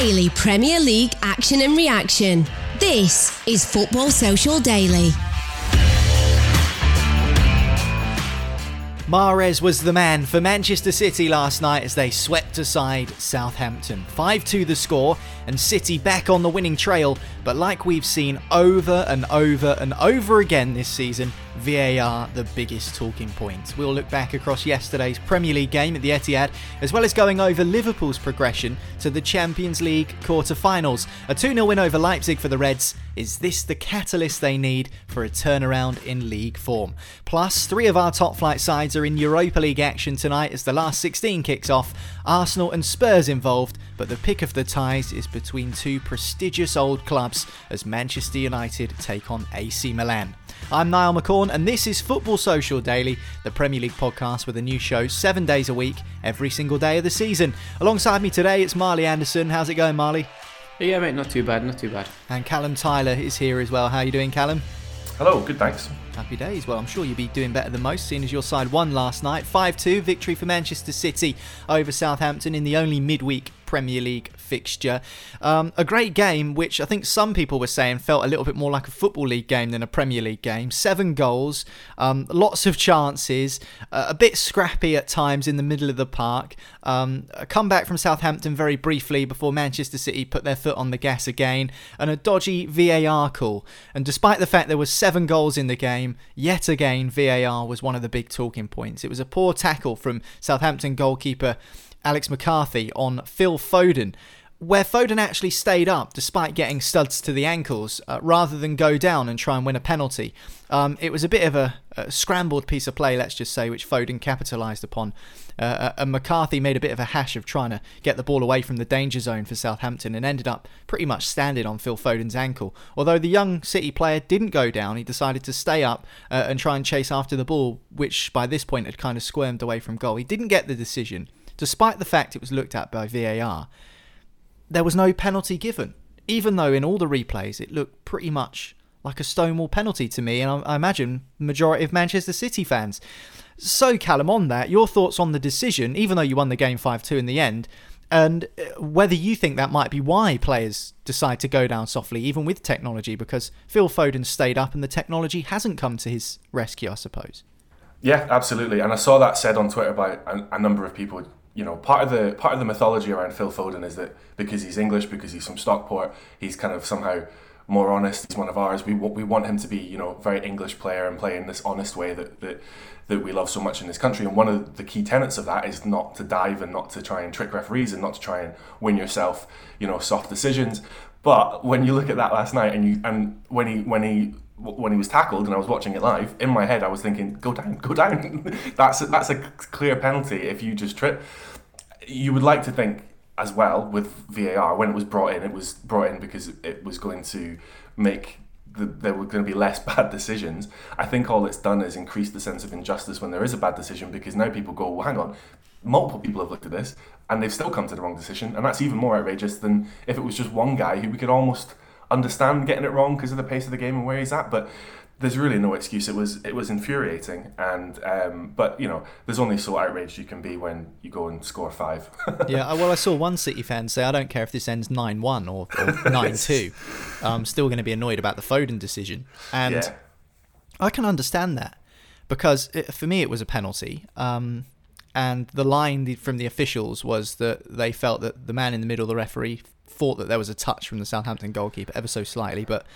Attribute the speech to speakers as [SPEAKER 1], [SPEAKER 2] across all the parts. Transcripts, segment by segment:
[SPEAKER 1] Daily Premier League action and reaction. This is Football Social Daily.
[SPEAKER 2] Mahrez was the man for Manchester City last night as they swept aside Southampton. 5 2 the score, and City back on the winning trail. But like we've seen over and over and over again this season, VAR the biggest talking point. We'll look back across yesterday's Premier League game at the Etihad, as well as going over Liverpool's progression to the Champions League quarter-finals. A 2 0 win over Leipzig for the Reds. Is this the catalyst they need for a turnaround in league form? Plus, three of our top flight sides are in Europa League action tonight as the last 16 kicks off. Arsenal and Spurs involved, but the pick of the ties is between two prestigious old clubs as Manchester United take on AC Milan. I'm Niall McCorn, and this is Football Social Daily, the Premier League podcast with a new show seven days a week, every single day of the season. Alongside me today, it's Marley Anderson. How's it going, Marley?
[SPEAKER 3] Yeah, mate, not too bad, not too bad.
[SPEAKER 2] And Callum Tyler is here as well. How are you doing, Callum?
[SPEAKER 4] Hello, good, thanks.
[SPEAKER 2] Happy days. Well, I'm sure you'll be doing better than most, seeing as your side won last night. 5 2 victory for Manchester City over Southampton in the only midweek Premier League fixture. Um, a great game, which I think some people were saying felt a little bit more like a Football League game than a Premier League game. Seven goals, um, lots of chances, uh, a bit scrappy at times in the middle of the park. Um, a comeback from Southampton very briefly before Manchester City put their foot on the gas again, and a dodgy VAR call. And despite the fact there was seven goals in the game, yet again VAR was one of the big talking points. It was a poor tackle from Southampton goalkeeper Alex McCarthy on Phil Foden, where Foden actually stayed up despite getting studs to the ankles uh, rather than go down and try and win a penalty. Um, it was a bit of a, a, scrambled piece of play, let's just say, which Foden capitalised upon. Uh, uh, and McCarthy made a bit of a hash of trying to get the ball away from the danger zone for Southampton and ended up pretty much standing on Phil Foden's ankle. Although the young City player didn't go down, he decided to stay up uh, and try and chase after the ball, which by this point had kind of squirmed away from goal. He didn't get the decision despite the fact it was looked at by VAR, there was no penalty given, even though in all the replays it looked pretty much like a Stonewall penalty to me, and I, I imagine the majority of Manchester City fans. So, Callum, on that, your thoughts on the decision, even though you won the game 5 2 in the end, and uh, whether you think that might be why players decide to go down softly, even with technology, because Phil Foden stayed up and the technology hasn't come to his rescue, I suppose.
[SPEAKER 4] Yeah, absolutely. And I saw that said on Twitter by a, a number of people you know, part of the part of the mythology around Phil Foden is that because he's English, because he's from Stockport, he's kind of somehow more honest. He's one of ours. We we want him to be, you know, very English player and play in this honest way that that that we love so much in this country. And one of the key tenets of that is not to dive and not to try and trick referees and not to try and win yourself, you know, soft decisions. But when you look at that last night and you and when he when he when he was tackled and I was watching it live, in my head I was thinking, "Go down, go down." that's a, that's a clear penalty if you just trip. You would like to think as well with VAR when it was brought in, it was brought in because it was going to make the, there were going to be less bad decisions. I think all it's done is increase the sense of injustice when there is a bad decision because now people go, well, hang on,
[SPEAKER 5] multiple people have looked at this and they've still come to the wrong decision, and that's even more outrageous than if it was just one guy who we could almost understand getting it wrong because of the pace of the game and where he's at. But there's really no excuse. It was it was infuriating, and um, but you know, there's only so outraged you can be when you go and score five.
[SPEAKER 2] yeah, uh, well, I saw one City fan say, "I don't care if this ends nine one or, nine two, I'm still going to be annoyed about the Foden decision." And yeah. I can understand that because it, for me it was a penalty. Um, and the line from the officials was that they felt that the man in the middle, the referee, thought that there was a touch from the Southampton goalkeeper ever so slightly, but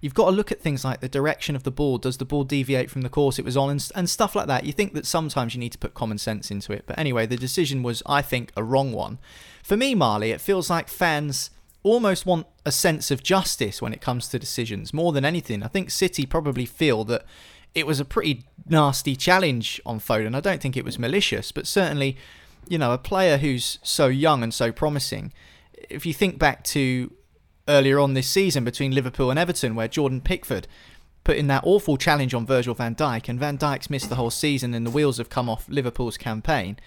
[SPEAKER 2] you've got to look at things like the direction of the ball. Does the ball deviate from the course it was on, and, and stuff like that. You think that sometimes you need to put common sense into it, but anyway, the decision was, I think, a wrong one. For me, Marley, it feels like fans almost want a sense of justice when it comes to decisions more than anything. I think City probably feel that it was a pretty nasty challenge on Foden. I don't think it was malicious, but certainly, you know, a player who's so young and so promising. If you think back to earlier on this season between Liverpool and Everton, where Jordan Pickford put in that awful challenge on Virgil van Dijk, and Van Dijk's missed the whole season, and the wheels have come off Liverpool's campaign.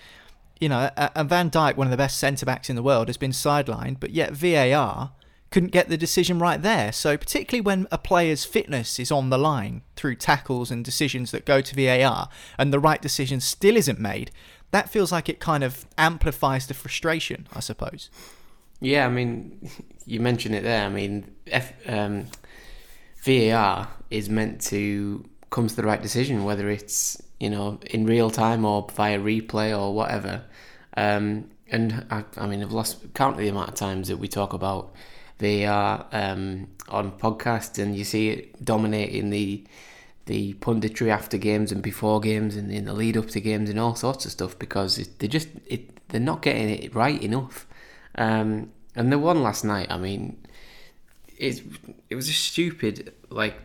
[SPEAKER 2] You know, and Van Dijk, one of the best centre backs in the world, has been sidelined, but yet VAR couldn't get the decision right there. So, particularly when a player's fitness is on the line through tackles and decisions that go to VAR, and the right decision still isn't made, that feels like it kind of amplifies the frustration, I suppose.
[SPEAKER 3] Yeah, I mean, you mentioned it there. I mean, F, um, VAR is meant to come to the right decision, whether it's you know in real time or via replay or whatever. Um, and I, I mean, I've lost count of the amount of times that we talk about they are um, on podcasts, and you see it dominating the the punditry after games and before games and in the lead up to games and all sorts of stuff because it, they just it, they're not getting it right enough. Um, and the one last night, I mean, it it was a stupid like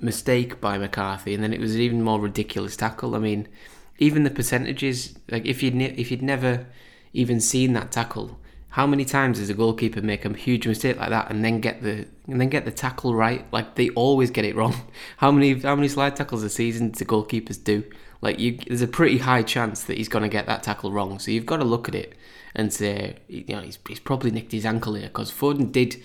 [SPEAKER 3] mistake by McCarthy, and then it was an even more ridiculous tackle. I mean, even the percentages, like if you'd if you'd never even seen that tackle, how many times does a goalkeeper make a huge mistake like that and then get the and then get the tackle right? Like they always get it wrong. How many how many slide tackles a season do goalkeepers do? Like you, there's a pretty high chance that he's going to get that tackle wrong. So you've got to look at it and say, you know, he's, he's probably nicked his ankle here because Foden did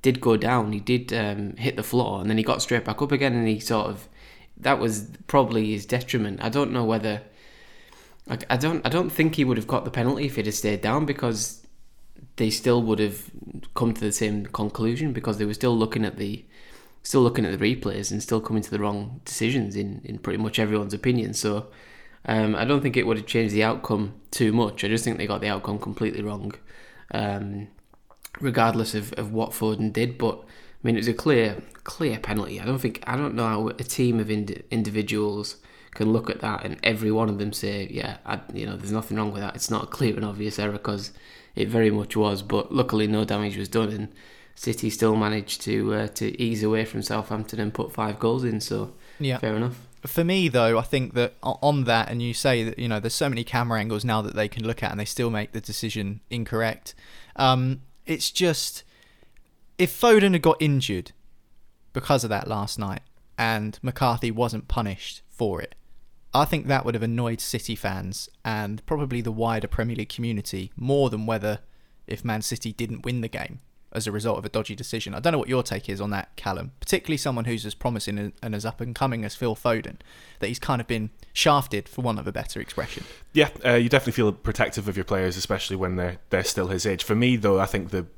[SPEAKER 3] did go down. He did um, hit the floor and then he got straight back up again and he sort of that was probably his detriment. I don't know whether. Like, I don't. I don't think he would have got the penalty if he'd have stayed down because they still would have come to the same conclusion because they were still looking at the still looking at the replays and still coming to the wrong decisions in, in pretty much everyone's opinion. So um, I don't think it would have changed the outcome too much. I just think they got the outcome completely wrong, um, regardless of, of what Foden did. But I mean, it was a clear clear penalty. I don't think I don't know how a team of ind- individuals can look at that and every one of them say, yeah, I, you know, there's nothing wrong with that. It's not a clear and obvious error because it very much was. But luckily, no damage was done, and City still managed to uh, to ease away from Southampton and put five goals in. So yeah, fair enough.
[SPEAKER 2] For me, though, I think that on that, and you say that you know there's so many camera angles now that they can look at, and they still make the decision incorrect. Um, it's just if Foden had got injured because of that last night, and McCarthy wasn't punished for it, I think that would have annoyed City fans and probably the wider Premier League community more than whether if Man City didn't win the game as a result of a dodgy decision. I don't know what your take is on that, Callum. Particularly someone who's as promising and as up and coming as Phil Foden, that he's kind of been shafted, for want of a better expression.
[SPEAKER 5] Yeah, uh, you definitely feel protective of your players, especially when they're they're still his age. For me, though, I think the the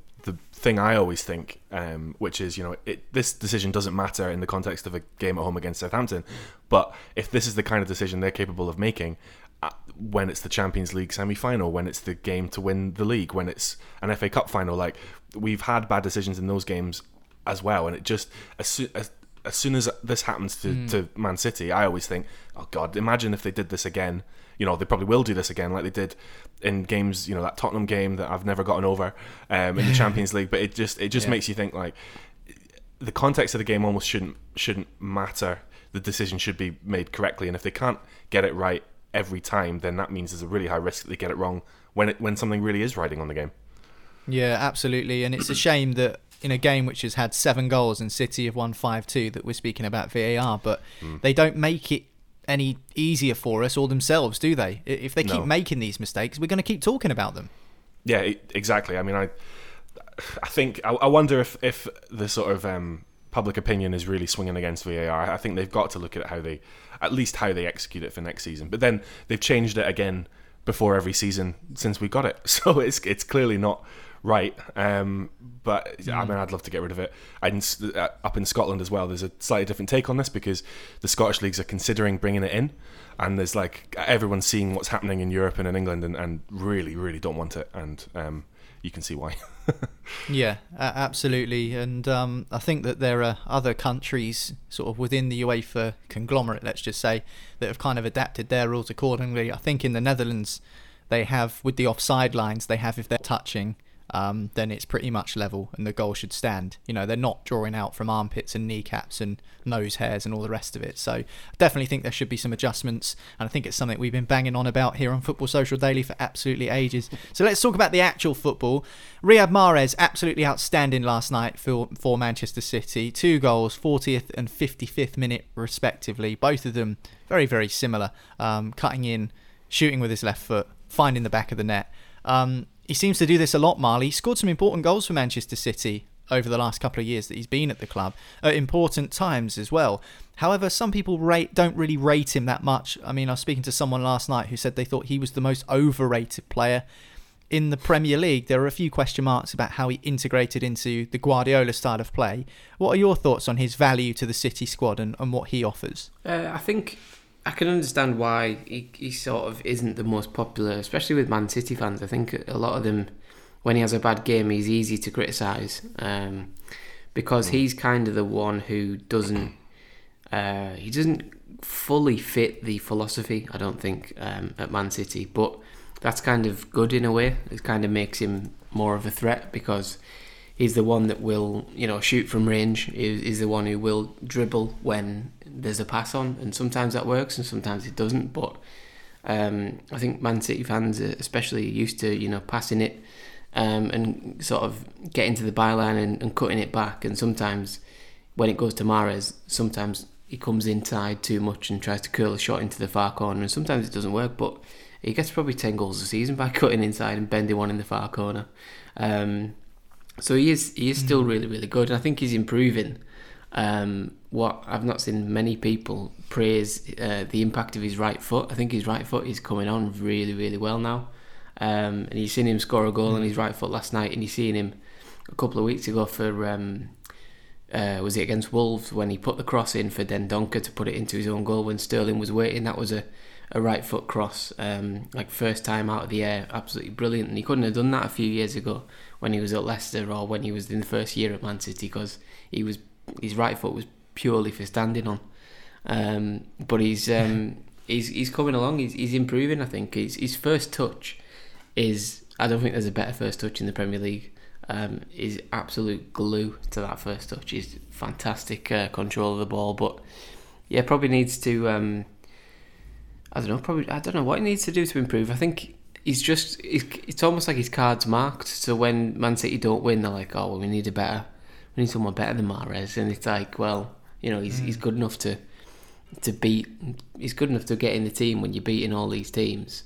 [SPEAKER 5] thing I always think, um, which is, you know, it, this decision doesn't matter in the context of a game at home against Southampton, but if this is the kind of decision they're capable of making, uh, when it's the Champions League semi final, when it's the game to win the league, when it's an FA Cup final, like we've had bad decisions in those games as well, and it just as soon as, as soon as this happens to, mm. to Man City, I always think, oh God, imagine if they did this again. You know, they probably will do this again, like they did in games. You know, that Tottenham game that I've never gotten over um, in the Champions League. But it just it just yeah. makes you think like the context of the game almost shouldn't shouldn't matter. The decision should be made correctly, and if they can't get it right every time, then that means there's a really high risk that they get it wrong when it when something really is riding on the game.
[SPEAKER 2] Yeah, absolutely, and it's a shame that in a game which has had seven goals and City have won five two that we're speaking about VAR, but mm. they don't make it any easier for us or themselves, do they? If they keep
[SPEAKER 5] No.
[SPEAKER 2] making these mistakes, we're going to keep talking about them.
[SPEAKER 5] Yeah, exactly. I mean, I, I think I, I wonder if if the sort of um, public opinion is really swinging against VAR. I think they've got to look at how they, at least how they execute it for next season. But then they've changed it again before every season since we got it, so it's it's clearly not right. Um, but I mean, I'd love to get rid of it. And uh, up in Scotland as well, there's a slightly different take on this because the Scottish leagues are considering bringing it in, and there's like everyone's seeing what's happening in Europe and in England, and, and really, really don't want it, and um, you can see why.
[SPEAKER 2] Yeah, absolutely. And um, I think that there are other countries, sort of within the UEFA conglomerate, let's just say, that have kind of adapted their rules accordingly. I think in the Netherlands, they have, with the offside lines, they have if they're touching, um, then it's pretty much level and the goal should stand. You know, they're not drawing out from armpits and kneecaps and nose hairs and all the rest of it. So I definitely think there should be some adjustments. And I think it's something we've been banging on about here on Football Social Daily for absolutely ages. So let's talk about the actual football. Riyad Mahrez, absolutely outstanding last night for, for Manchester City. Two goals, 40th and 55th minute respectively. Both of them very, very similar. Um, cutting in, shooting with his left foot, finding the back of the net. Um, he seems to do this a lot, Marley. He scored some important goals for Manchester City over the last couple of years that he's been at the club at important times as well. However, some people rate don't really rate him that much. I mean, I was speaking to someone last night who said they thought he was the most overrated player in the Premier League. There are a few question marks about how he integrated into the Guardiola style of play. What are your thoughts on his value to the City squad and, and what he offers?
[SPEAKER 3] Uh, I think I can understand why he, he sort of isn't the most popular, especially with Man City fans. I think a lot of them, when he has a bad game, he's easy to criticise um, because he's kind of the one who doesn't uh, he doesn't fully fit the philosophy. I don't think um, at Man City, but that's kind of good in a way. It kind of makes him more of a threat because he's the one that will, you know, shoot from range. Is is the one who will dribble when there's a pass on, and sometimes that works, and sometimes it doesn't. But um, I think Man City fans, are especially, used to you know passing it um, and sort of getting to the byline and, and cutting it back. And sometimes when it goes to Mahrez, sometimes he comes inside too much and tries to curl a shot into the far corner, and sometimes it doesn't work. But he gets probably ten goals a season by cutting inside and bending one in the far corner. Um, so he is he is still really really good, and I think he's improving. Um, what I've not seen many people praise uh, the impact of his right foot. I think his right foot is coming on really really well now, um, and you've seen him score a goal on his right foot last night, and you've seen him a couple of weeks ago for um, uh, was it against Wolves when he put the cross in for Dendoncker to put it into his own goal when Sterling was waiting. That was a, a right foot cross, um, like first time out of the air, absolutely brilliant. And he couldn't have done that a few years ago when he was at Leicester or when he was in the first year at Man City because he was his right foot was purely for standing on. Um, but he's um, he's he's coming along. He's he's improving. I think his his first touch is I don't think there's a better first touch in the Premier League. Um, is absolute glue to that first touch. He's fantastic uh, control of the ball, but yeah, probably needs to. Um, I don't know. Probably I don't know what he needs to do to improve. I think he's just. It's, it's almost like his cards marked. So when Man City don't win, they're like, oh well, we need a better. We need someone better than Mahrez, and it's like, well, you know, he's he's mm. good enough to to beat. He's good enough to get in the team when you're beating all these teams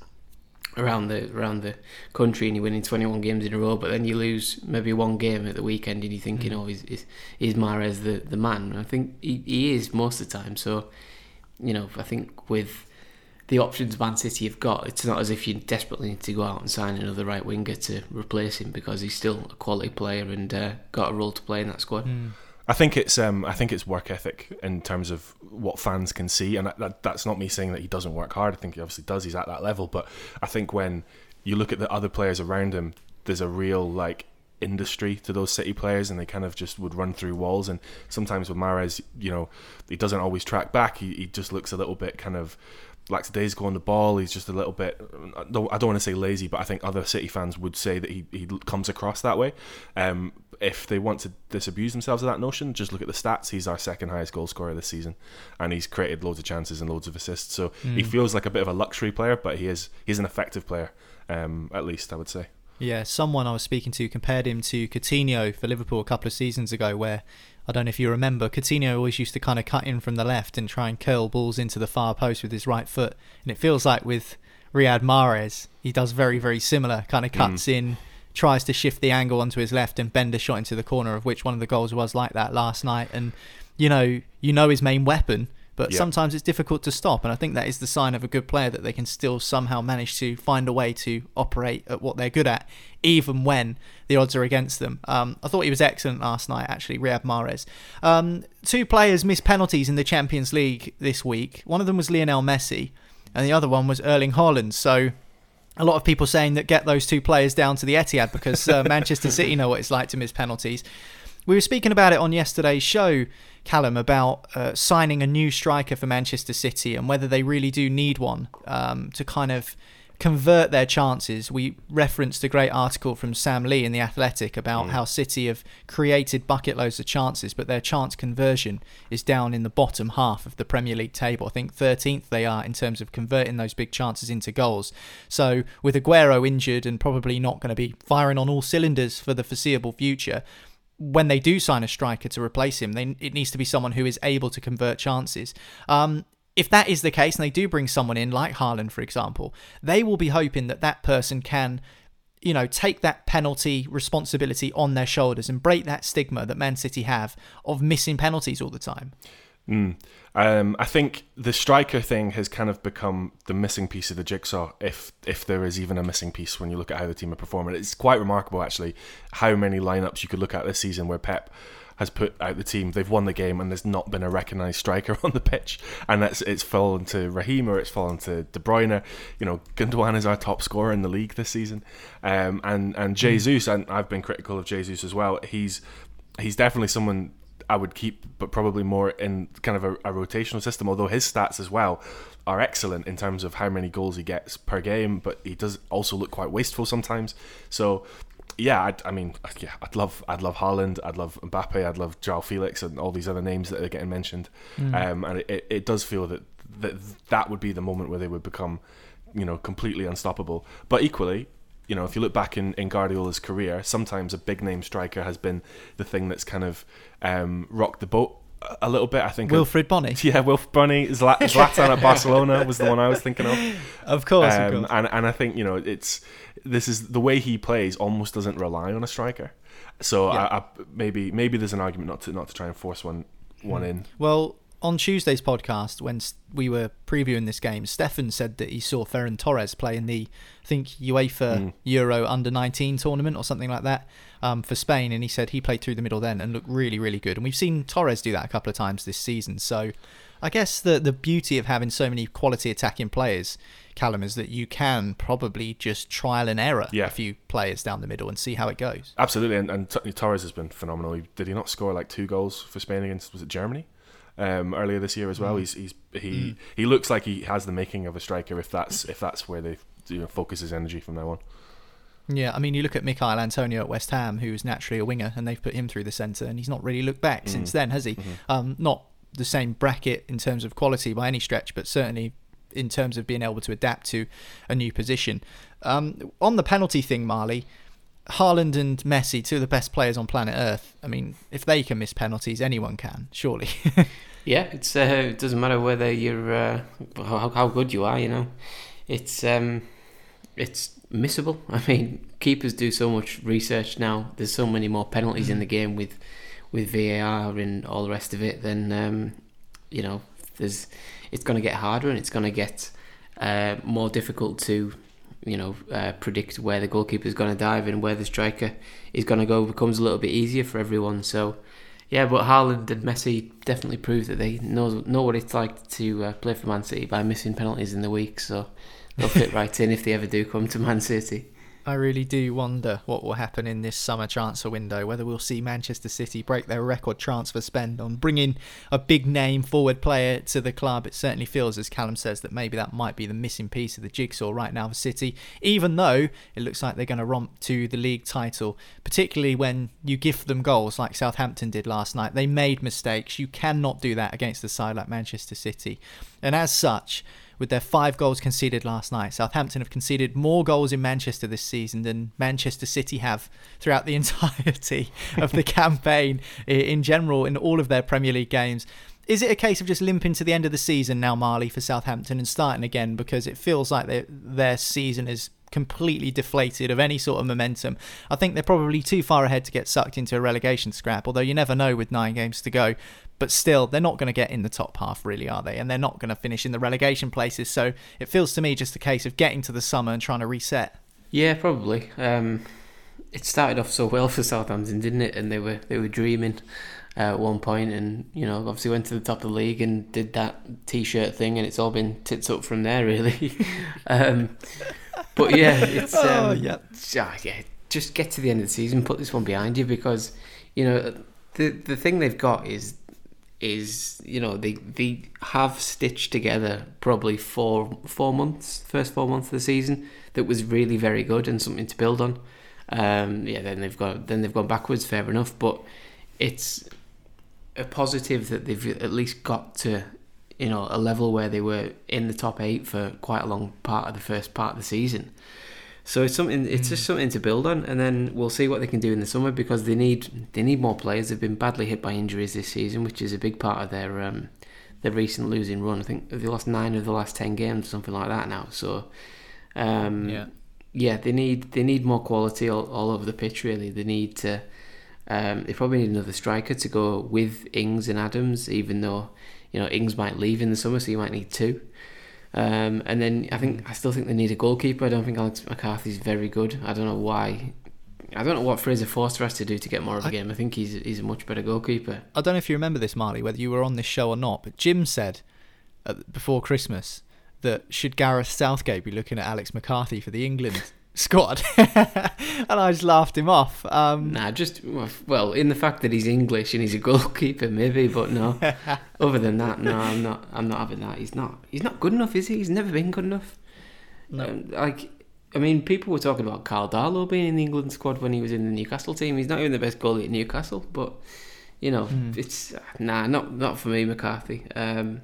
[SPEAKER 3] around the around the country and you're winning 21 games in a row but then you lose maybe one game at the weekend and you're thinking mm. oh is, is, is Mahrez the, the man and I think he, he is most of the time so you know I think with the options Man City have got it's not as if you desperately need to go out and sign another right winger to replace him because he's still a quality player and uh, got a role to play in that squad
[SPEAKER 5] I think it's um, I think it's work ethic in terms of what fans can see, and that, that, that's not me saying that he doesn't work hard. I think he obviously does. He's at that level, but I think when you look at the other players around him, there's a real like industry to those City players, and they kind of just would run through walls. And sometimes with Mahrez, you know, he doesn't always track back. He, he just looks a little bit kind of lackadaisical on the ball. He's just a little bit. I don't, want to say lazy, but I think other City fans would say that he, he comes across that way. Um, if they want to disabuse themselves of that notion, just look at the stats. He's our second highest goal scorer this season, and he's created loads of chances and loads of assists. So he feels like a bit of a luxury player, but he is he's an effective player, um, at least I would say.
[SPEAKER 2] Yeah, someone I was speaking to compared him to Coutinho for Liverpool a couple of seasons ago, where I don't know if you remember, Coutinho always used to kind of cut in from the left and try and curl balls into the far post with his right foot. And it feels like with Riyad Mahrez, he does very, very similar. Kind of mm. cuts mm. in, tries to shift the angle onto his left and bend a shot into the corner, of which one of the goals was like that last night. And, you know, you know his main weapon but sometimes it's difficult to stop, and I think that is the sign of a good player that they can still somehow manage to find a way to operate at what they're good at, even when the odds are against them. Um, I thought he was excellent last night, actually, Riyad Mahrez. Um, two players missed penalties in the Champions League this week. One of them was Lionel Messi, and the other one was Erling Haaland. So a lot of people saying that get those two players down to the Etihad because uh, Manchester City know what it's like to miss penalties. We were speaking about it on yesterday's show, Callum, about uh, signing a new striker for Manchester City and whether they really do need one um, to kind of convert their chances. We referenced a great article from Sam Lee in The Athletic about mm. how City have created bucket loads of chances, but their chance conversion is down in the bottom half of the Premier League table. I think 13th they are in terms of converting those big chances into goals. So, with Aguero injured and probably not going to be firing on all cylinders for the foreseeable future, when they do sign a striker to replace him, they, it needs to be someone who is able to convert chances. Um, if that is the case, and they do bring someone in like Haaland, for example, they will be hoping that that person can, you know, take that penalty responsibility on their shoulders and break that stigma that Man City have of missing penalties all the time.
[SPEAKER 5] Mm. Um, I think the striker thing has kind of become the missing piece of the jigsaw, if if there is even a missing piece when you look at how the team are performing. It's quite remarkable, actually, how many lineups you could look at this season where Pep has put out the team. They've won the game, and there's not been a recognised striker on the pitch, and it's it's fallen to Raheem or it's fallen to De Bruyne. You know, Gundogan is our top scorer in the league this season, um, and and hmm. Jesus, and I've been critical of Jesus as well. He's he's definitely someone I would keep, but probably more in kind of a, a, rotational system. Although his stats as well are excellent in terms of how many goals he gets per game, but he does also look quite wasteful sometimes. So, yeah, I'd, I mean, yeah, I'd love, I'd love Haaland, I'd love Mbappe, I'd love Joao Felix, and all these other names that are getting mentioned. Mm. Um, and it, it does feel that, that that would be the moment where they would become, you know, completely unstoppable. But equally, you know, if you look back in, in Guardiola's career, sometimes a big name striker has been the thing that's kind of um, rocked the boat a little bit. I think
[SPEAKER 2] Wilfried Bony.
[SPEAKER 5] Yeah, Wilfried Bony. Zlatan at Barcelona was the one I was thinking of.
[SPEAKER 2] Of course, um, of course.
[SPEAKER 5] And and I think you know it's this is the way he plays almost doesn't rely on a striker. So yeah. I, I, maybe maybe there's an argument not to not to try and force one one hmm. in.
[SPEAKER 2] Well, on Tuesday's podcast, when we were previewing this game, Stefan said that he saw Ferran Torres play in the, I think, UEFA mm. Euro Under 19 tournament or something like that um, for Spain. And he said he played through the middle then and looked really, really good. And we've seen Torres do that a couple of times this season. So I guess the, the beauty of having so many quality attacking players, Callum, is that you can probably just trial and error yeah. a few players down the middle and see how it goes.
[SPEAKER 5] Absolutely. And, and Torres has been phenomenal. Did he not score like two goals for Spain against, was it Germany? Um, earlier this year as well. Mm. He's, he's he mm. he looks like he has the making of a striker if that's if that's where they you know, focus his energy from now on.
[SPEAKER 2] Yeah, I mean, you look at Michail Antonio at West Ham, who's naturally a winger, and they've put him through the centre, and he's not really looked back mm. since then, has he? Mm-hmm. Um, not the same bracket in terms of quality by any stretch, but certainly in terms of being able to adapt to a new position. Um, on the penalty thing, Marley, Haaland and Messi, two of the best players on planet Earth. I mean, if they can miss penalties, anyone can, surely.
[SPEAKER 3] yeah, it's uh, it doesn't matter whether you're uh, how, how good you are. You know, it's um, it's missable. I mean, keepers do so much research now. There's so many more penalties in the game with with VAR and all the rest of it. Then um, you know, there's it's going to get harder and it's going to get uh, more difficult to you know, uh, predict where the goalkeeper is going to dive and where the striker is going to go becomes a little bit easier for everyone. So, yeah, but Haaland and Messi definitely prove that they know know what it's like to uh, play for Man City by missing penalties in the week. So they'll fit right in if they ever do come to Man City.
[SPEAKER 2] I really do wonder what will happen in this summer transfer window. Whether we'll see Manchester City break their record transfer spend on bringing a big name forward player to the club. It certainly feels, as Callum says, that maybe that might be the missing piece of the jigsaw right now for City. Even though it looks like they're going to romp to the league title, particularly when you gift them goals like Southampton did last night. They made mistakes. You cannot do that against a side like Manchester City, and as such with their five goals conceded last night. Southampton have conceded more goals in Manchester this season than Manchester City have throughout the entirety of the campaign in general in all of their Premier League games. Is it a case of just limping to the end of the season now, Marley, for Southampton and starting again because it feels like their season is completely deflated of any sort of momentum. I think they're probably too far ahead to get sucked into a relegation scrap, although you never know with nine games to go. But still, they're not going to get in the top half, really, are they? And they're not going to finish in the relegation places. So it feels to me just a case of getting to the summer and trying to reset.
[SPEAKER 3] Yeah, probably. Um, it started off so well for Southampton, didn't it? And they were they were dreaming uh, at one point, and you know, obviously went to the top of the league and did that t-shirt thing, and it's all been tits up from there, really. um, but yeah, it's oh, um, oh, yeah. yeah. Just get to the end of the season, put this one behind you because you know the the thing they've got is is you know they they have stitched together probably four four months first four months of the season that was really very good and something to build on. Um, yeah, then they've got then they've gone backwards, fair enough, but it's a positive that they've at least got to you know a level where they were in the top eight for quite a long part of the first part of the season. So it's something. It's mm. just something to build on, and then we'll see what they can do in the summer because they need they need more players. They've been badly hit by injuries this season, which is a big part of their um, their recent losing run. I think they lost nine of the last ten games, something like that now. So um, yeah, yeah, they need they need more quality all, all over the pitch. Really, they need to. Um, they probably need another striker to go with Ings and Adams, even though you know Ings might leave in the summer, so you might need two. Um, and then I think I still think they need a goalkeeper. I don't think Alex McCarthy's very good. I don't know why. I don't know what Fraser Forster has to do to get more of a game. I think he's he's a much better goalkeeper.
[SPEAKER 2] I don't know if you remember this, Marley, whether you were on this show or not, but Jim said uh, before Christmas that should Gareth Southgate be looking at Alex McCarthy for the England squad, and I just laughed him off. Um,
[SPEAKER 3] nah, just well, in the fact that he's English and he's a goalkeeper, maybe, but no. Other than that, no, I'm not. I'm not having that. He's not. He's not good enough, is he? He's never been good enough. No. Um, like, I mean, people were talking about Karl Darlow being in the England squad when he was in the Newcastle team. He's not even the best goalie at Newcastle, but you know, mm. it's nah, not not for me, McCarthy. Um,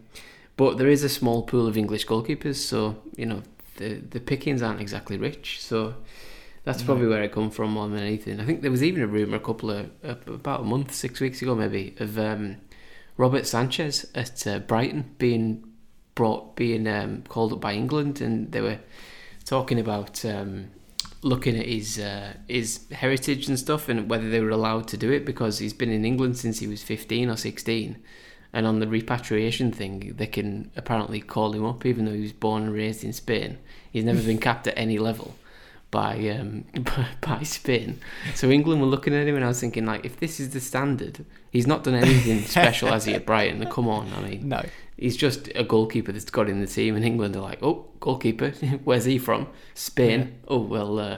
[SPEAKER 3] but there is a small pool of English goalkeepers, so you know the the pickings aren't exactly rich. So that's probably where it come from more than anything. I think there was even a rumor a couple of about a month, six weeks ago maybe, of um, Robert Sanchez at uh, Brighton being brought, being um, called up by England, and they were talking about um, looking at his uh, his heritage and stuff, and whether they were allowed to do it because he's been in England since he was fifteen or sixteen and on the repatriation thing, they can apparently call him up, even though he was born and raised in Spain. He's never been capped at any level by um, by Spain. So England were looking at him, and I was thinking, like, if this is the standard, he's not done anything special, has he, at Brighton? Come on, I mean,
[SPEAKER 2] no,
[SPEAKER 3] he's just a goalkeeper that's got in the team, and England are like, oh, goalkeeper, where's he from? Spain. Yeah. Oh well, uh,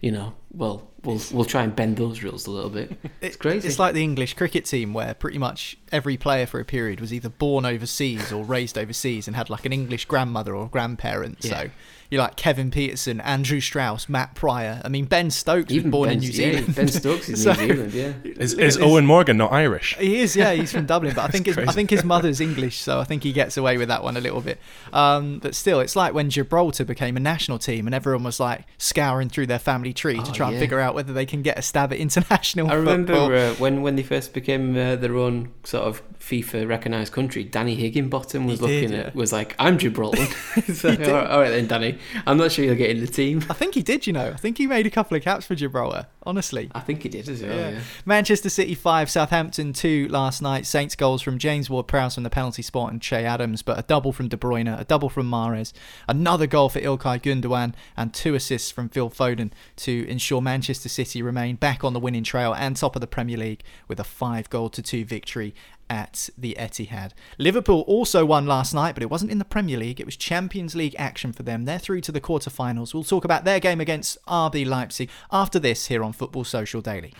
[SPEAKER 3] you know, well, we'll we'll try and bend those rules a little bit. It's crazy.
[SPEAKER 2] It's like the English cricket team where pretty much every player for a period was either born overseas or raised overseas and had like an English grandmother or grandparent. Yeah. So you like Kevin Pietersen, Andrew Strauss, Matt Prior. I mean, Ben Stokes Even was born in New Zealand.
[SPEAKER 3] Yeah, ben Stokes is so, New Zealand, yeah.
[SPEAKER 4] Is, is Eoin Morgan not Irish?
[SPEAKER 2] He is, yeah. He's from Dublin, but I think his, I think his mother's English, so I think he gets away with that one a little bit. Um, but still, it's like when Gibraltar became a national team and everyone was like scouring through their family tree oh, to try yeah. and figure out whether they can get a stab at international. I
[SPEAKER 3] remember uh, when when they first became uh, their own sort of FIFA recognised country. Danny Higginbotham was he looking did, at was like, "I'm Gibraltar." so, all, right, all right then, Danny. I'm not sure you'll get in the team.
[SPEAKER 2] I think he did. You know, I think he made a couple of caps for Gibraltar. Honestly,
[SPEAKER 3] I think he did as well. Yeah. Yeah.
[SPEAKER 2] Manchester City five, Southampton two last night. Saints goals from James Ward-Prowse from the penalty spot and Che Adams, but a double from De Bruyne, a double from Mahrez, another goal for Ilkay Gundogan, and two assists from Phil Foden to ensure Manchester City remain back on the winning trail and top of the Premier League with a five goal to two victory at the Etihad. Liverpool also won last night, but it wasn't in the Premier League. It was Champions League action for them. They're through to the quarterfinals. We'll talk about their game against RB Leipzig after this here on Football Social Daily.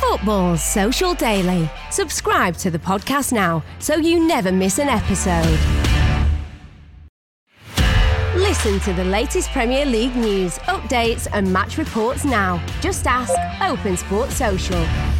[SPEAKER 1] Football Social Daily. Subscribe to the podcast now so you never miss an episode. Listen to the latest Premier League news, updates, and match reports now. Just ask Open Sport Social.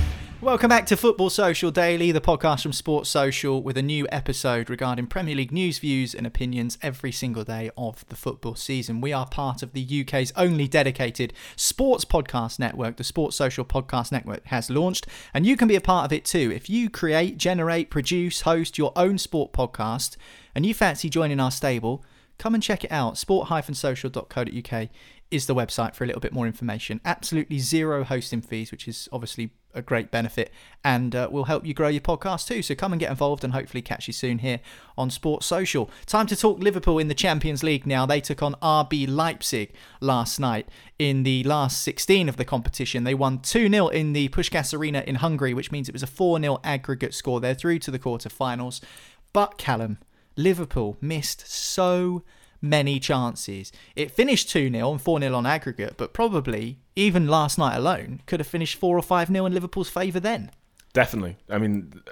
[SPEAKER 2] Welcome back to Football Social Daily, the podcast from Sports Social, with a new episode regarding Premier League news, views, and opinions every single day of the football season. We are part of the UK's only dedicated sports podcast network. The Sports Social Podcast Network has launched, and you can be a part of it too. If you create, generate, produce, host your own sport podcast, and you fancy joining our stable, come and check it out. sport-social.co.uk is the website for a little bit more information. Absolutely zero hosting fees, which is obviously a great benefit and uh, will help you grow your podcast too. So come and get involved and hopefully catch you soon here on Sports Social. Time to talk Liverpool in the Champions League now. They took on RB Leipzig last night in the last 16 of the competition. They won 2 0 in the Puskás Arena in Hungary, which means it was a 4 0 aggregate score. They're through to the quarter-finals. But Callum, Liverpool missed so many chances. It finished 2 0 and 4 0 on aggregate, but probably, even last night alone, could have finished 4 or 5 0 in Liverpool's favour then.
[SPEAKER 5] Definitely. I mean,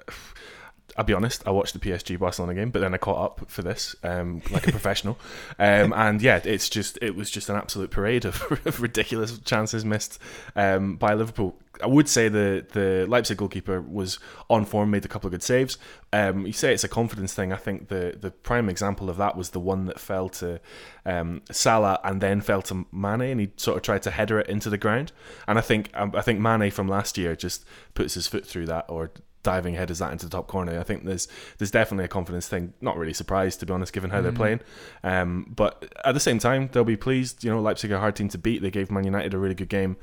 [SPEAKER 5] I'll be honest, I watched the PSG Barcelona game, but then I caught up for this, um, like a professional. Um, and yeah, it's just it was just an absolute parade of, of ridiculous chances missed um, by Liverpool. I would say the the Leipzig goalkeeper was on form, made a couple of good saves. Um, you say it's a confidence thing. I think the the prime example of that was the one that fell to um, Salah and then fell to Mane, and he sort of tried to header it into the ground. And I think um, I think Mane from last year just puts his foot through that or diving headers that into the top corner. I think there's there's definitely a confidence thing. Not really surprised to be honest, given how mm. they're playing. Um, but at the same time, they'll be pleased. You know, Leipzig are a hard team to beat. They gave Man United a really good game.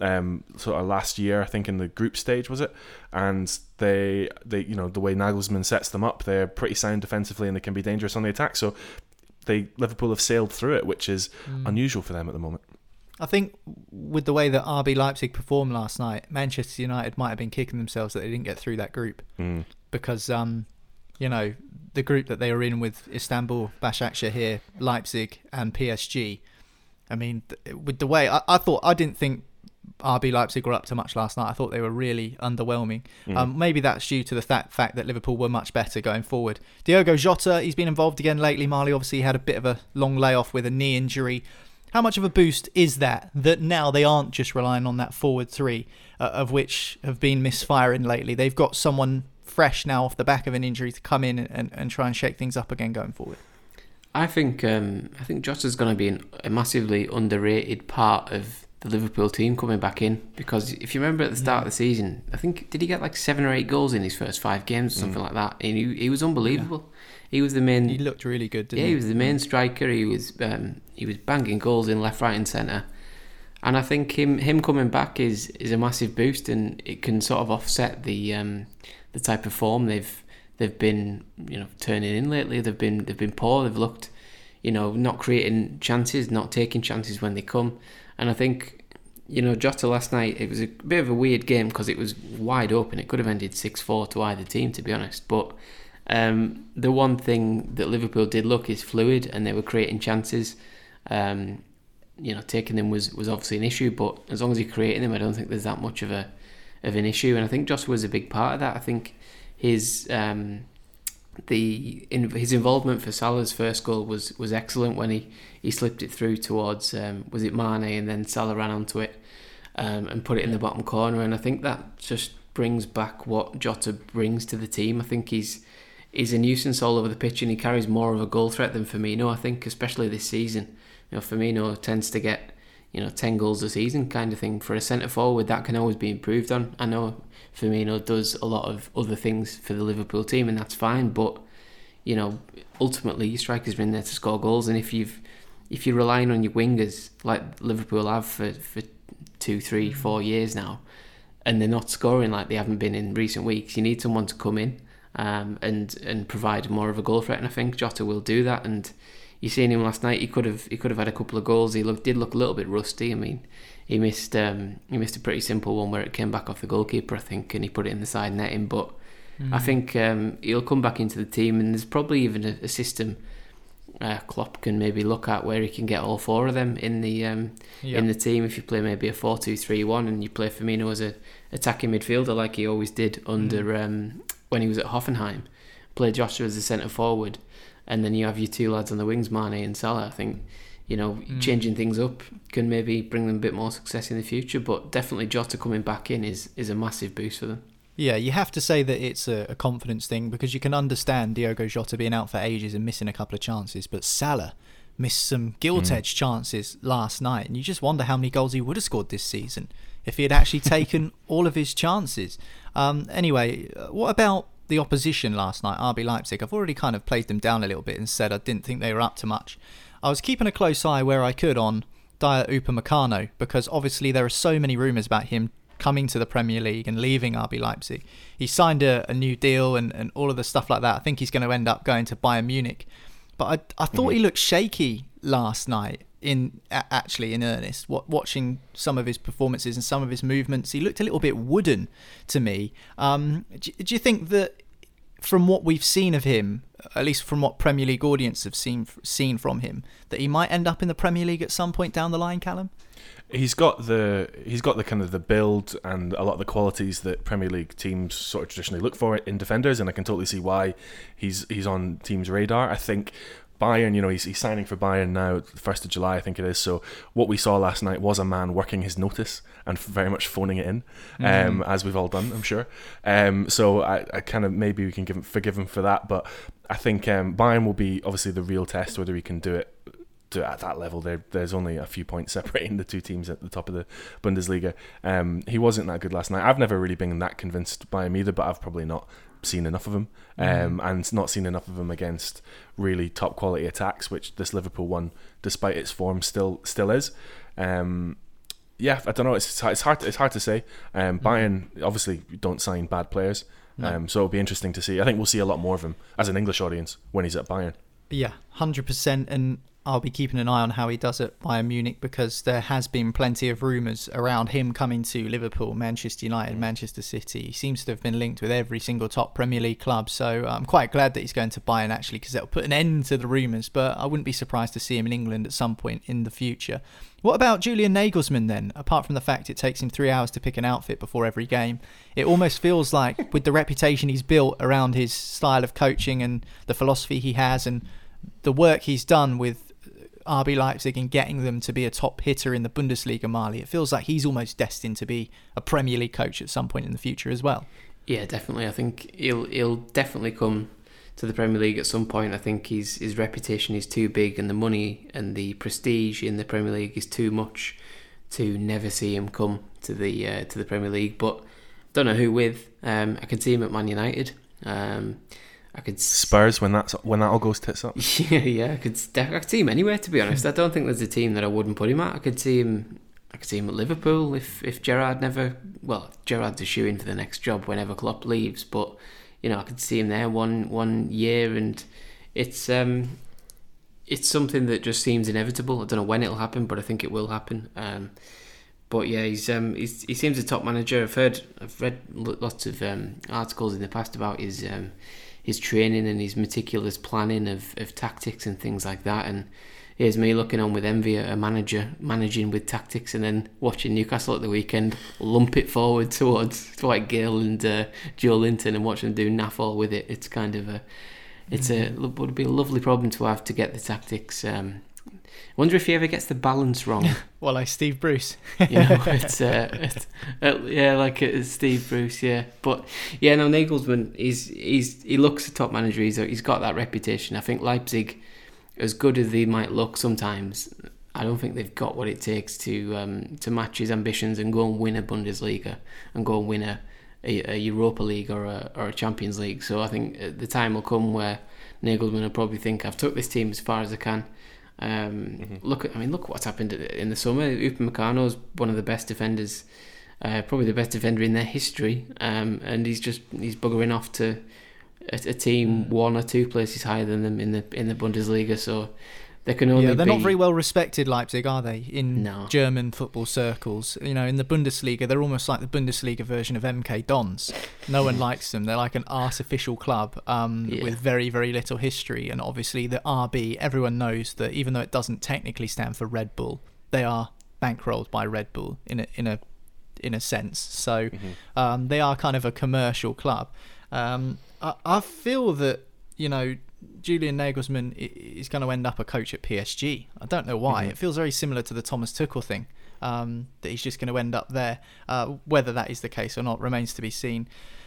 [SPEAKER 5] Um, sort of last year, I think in the group stage was it, and they they you know the way Nagelsmann sets them up, they're pretty sound defensively and they can be dangerous on the attack. So they Liverpool have sailed through it, which is mm. unusual for them at the moment.
[SPEAKER 2] I think with the way that RB Leipzig performed last night, Manchester United might have been kicking themselves that they didn't get through that group
[SPEAKER 5] mm.
[SPEAKER 2] because, um, you know, the group that they were in with Istanbul, Başakşehir, Leipzig, and PSG. I mean, with the way I, I, thought, I didn't think RB Leipzig were up to much last night. I thought they were really underwhelming. Mm. Um, maybe that's due to the fact, fact that Liverpool were much better going forward. Diogo Jota, he's been involved again lately. Marley obviously had a bit of a long layoff with a knee injury. How much of a boost is that? That now they aren't just relying on that forward three, uh, of which have been misfiring lately. They've got someone fresh now off the back of an injury to come in and, and try and shake things up again going forward.
[SPEAKER 3] I think um, I think Jota's going to be an, a massively underrated part of the Liverpool team coming back in because if you remember at the start of the season, I think did he get like seven or eight goals in his first five games or something mm. like that, and he, he was unbelievable. Yeah. He was the main.
[SPEAKER 2] He looked really good. yeah,
[SPEAKER 3] he?
[SPEAKER 2] he?
[SPEAKER 3] was the main striker. He was um, he was banging goals in left, right, and centre. And I think him him coming back is is a massive boost, and it can sort of offset the um, the type of form they've they've been you know turning in lately. They've been they've been poor. They've looked you know not creating chances, not taking chances when they come. And I think you know Jota last night it was a bit of a weird game because it was wide open. It could have ended six four to either team, to be honest. But um, the one thing that Liverpool did look is fluid, and they were creating chances. Um, you know, taking them was, was obviously an issue, but as long as you're creating them, I don't think there's that much of a of an issue. And I think Jota was a big part of that. I think his um, the in, his involvement for Salah's first goal was was excellent when he, he slipped it through towards um, was it Mane and then Salah ran onto it um, and put it in the bottom corner. And I think that just brings back what Jota brings to the team. I think he's he's a nuisance all over the pitch and he carries more of a goal threat than Firmino, I think, especially this season. You know, Firmino tends to get, you know, 10 goals a season kind of thing. For a centre forward, that can always be improved on. I know Firmino does a lot of other things for the Liverpool team and that's fine, but, you know, ultimately your strikers are in there to score goals and if you've if you're relying on your wingers like Liverpool have for, for two, three, mm. four years now, and they're not scoring like they haven't been in recent weeks, you need someone to come in um, and and provide more of a goal threat. And I think Jota will do that. And you seen him last night. He could have he could have had a couple of goals. He looked, did look a little bit rusty. I mean, he missed um, he missed a pretty simple one where it came back off the goalkeeper, I think, and he put it in the side netting. But mm. I think um, he'll come back into the team, and there's probably even a, a system. Uh, Klopp can maybe look at where he can get all four of them in the um, yep. in the team. If you play maybe a four-two-three-one and you play Firmino as a attacking midfielder like he always did under mm. um, when he was at Hoffenheim, play Jota as a centre forward, and then you have your two lads on the wings, Mane and Salah. I think you know mm. changing things up can maybe bring them a bit more success in the future. But definitely Jota coming back in is is a massive boost for them.
[SPEAKER 2] Yeah, you have to say that it's a, a confidence thing because you can understand Diogo Jota being out for ages and missing a couple of chances, but Salah missed some gilt edged mm. chances last night, and you just wonder how many goals he would have scored this season if he had actually taken all of his chances. Um, anyway, uh, what about the opposition last night, RB Leipzig? I've already kind of played them down a little bit and said I didn't think they were up to much. I was keeping a close eye where I could on Dayot Upamecano because obviously there are so many rumours about him coming to the Premier League and leaving RB Leipzig. He signed a, a new deal and, and all of the stuff like that. I think he's going to end up going to Bayern Munich. But I, I thought mm-hmm. he looked shaky last night in actually in earnest. What, watching some of his performances and some of his movements, he looked a little bit wooden to me. Um, do, do you think that from what we've seen of him, at least from what Premier League audience have seen seen from him, that he might end up in the Premier League at some point down the line, Callum?
[SPEAKER 5] he's got the he's got the kind of the build and a lot of the qualities that Premier League teams sort of traditionally look for in defenders, and I can totally see why he's he's on teams' radar. I think Bayern, you know, he's, he's signing for Bayern now, first of July, I think it is. So what we saw last night was a man working his notice and very much phoning it in, mm. um, as we've all done, I'm sure. Um, so I, I kind of maybe we can give him, forgive him for that, but I think um, Bayern will be obviously the real test whether he can do it to, at that level, there there's only a few points separating the two teams at the top of the Bundesliga. Um, he wasn't that good last night. I've never really been that convinced by him either, but I've probably not seen enough of him, um, mm. and not seen enough of him against really top quality attacks, which this Liverpool one, despite its form, still still is. Um, yeah, I don't know. It's it's hard it's hard to say. Um, mm-hmm. Bayern obviously don't sign bad players, no. um, so it'll be interesting to see. I think we'll see a lot more of him as an English audience when he's at Bayern.
[SPEAKER 2] Yeah, hundred percent. And I'll be keeping an eye on how he does at Bayern Munich because there has been plenty of rumours around him coming to Liverpool, Manchester United, Manchester City. He seems to have been linked with every single top Premier League club. So I'm quite glad that he's going to Bayern actually because that'll put an end to the rumours. But I wouldn't be surprised to see him in England at some point in the future. What about Julian Nagelsmann then? Apart from the fact it takes him three hours to pick an outfit before every game, it almost feels like with the reputation he's built around his style of coaching and the philosophy he has and the work he's done with RB Leipzig and getting them to be a top hitter in the Bundesliga, Marley, It feels like he's almost destined to be a Premier League coach at some point in the future as well.
[SPEAKER 3] Yeah, definitely. I think he'll he'll definitely come to the Premier League at some point. I think his his reputation is too big, and the money and the prestige in the Premier League is too much to never see him come to the uh, to the Premier League. But don't know who with. Um, I can see him at Man United. Um, I could
[SPEAKER 5] Spurs when that's when that all goes tits up.
[SPEAKER 3] Yeah, yeah. I could I could see him anywhere. To be honest, I don't think there's a team that I wouldn't put him at. I could see him. I could see him at Liverpool if if Gerrard never. Well, Gerrard's a shoe in for the next job whenever Klopp leaves. But you know, I could see him there one one year, and it's um, it's something that just seems inevitable. I don't know when it'll happen, but I think it will happen. Um, but yeah, he's um, he's, he seems a top manager. I've heard, I've read lots of um, articles in the past about his um, his training and his meticulous planning of, of tactics and things like that. And here's me looking on with envy at a manager managing with tactics and then watching Newcastle at the weekend lump it forward towards Dwight Gayle and uh, Joelinton and watching them do naff all with it. It's kind of a it's a mm-hmm. would be a lovely problem to have to get the tactics um, Wonder if he ever gets the balance wrong.
[SPEAKER 2] well, like Steve Bruce.
[SPEAKER 3] you know, it's, uh, it's uh, yeah, like it's Steve Bruce. Yeah, but yeah, no, Nagelsmann. He's he's he looks a top manager. He's he's got that reputation. I think Leipzig, as good as they might look sometimes, I don't think they've got what it takes to um, to match his ambitions and go and win a Bundesliga and go and win a, a, a Europa League or a or a Champions League. So I think uh, the time will come where Nagelsmann will probably think I've took this team as far as I can um, mm-hmm. Look, I mean, look what's happened in the summer. Upamecano is one of the best defenders, uh, probably the best defender in their history, um, and he's just he's buggering off to a, a, team mm. one or two places higher than them in the in the Bundesliga. So they can only.
[SPEAKER 2] Yeah, they're
[SPEAKER 3] be...
[SPEAKER 2] not very well respected, Leipzig, are they? In no. German football circles, you know, in the Bundesliga, they're almost like the Bundesliga version of MK Dons. No one likes them. They're like an artificial club um, yeah. with very, very little history. And obviously, the RB, everyone knows that even though it doesn't technically stand for Red Bull, they are bankrolled by Red Bull in a in a in a sense. So mm-hmm. um, they are kind of a commercial club. Um, I, I feel that you know Julian Nagelsmann is going to end up a coach at PSG. I don't know why. Mm-hmm. It feels very similar to the Thomas Tuchel thing. um, that he's just going to end up there. Uh, whether that is the case or not remains to be seen.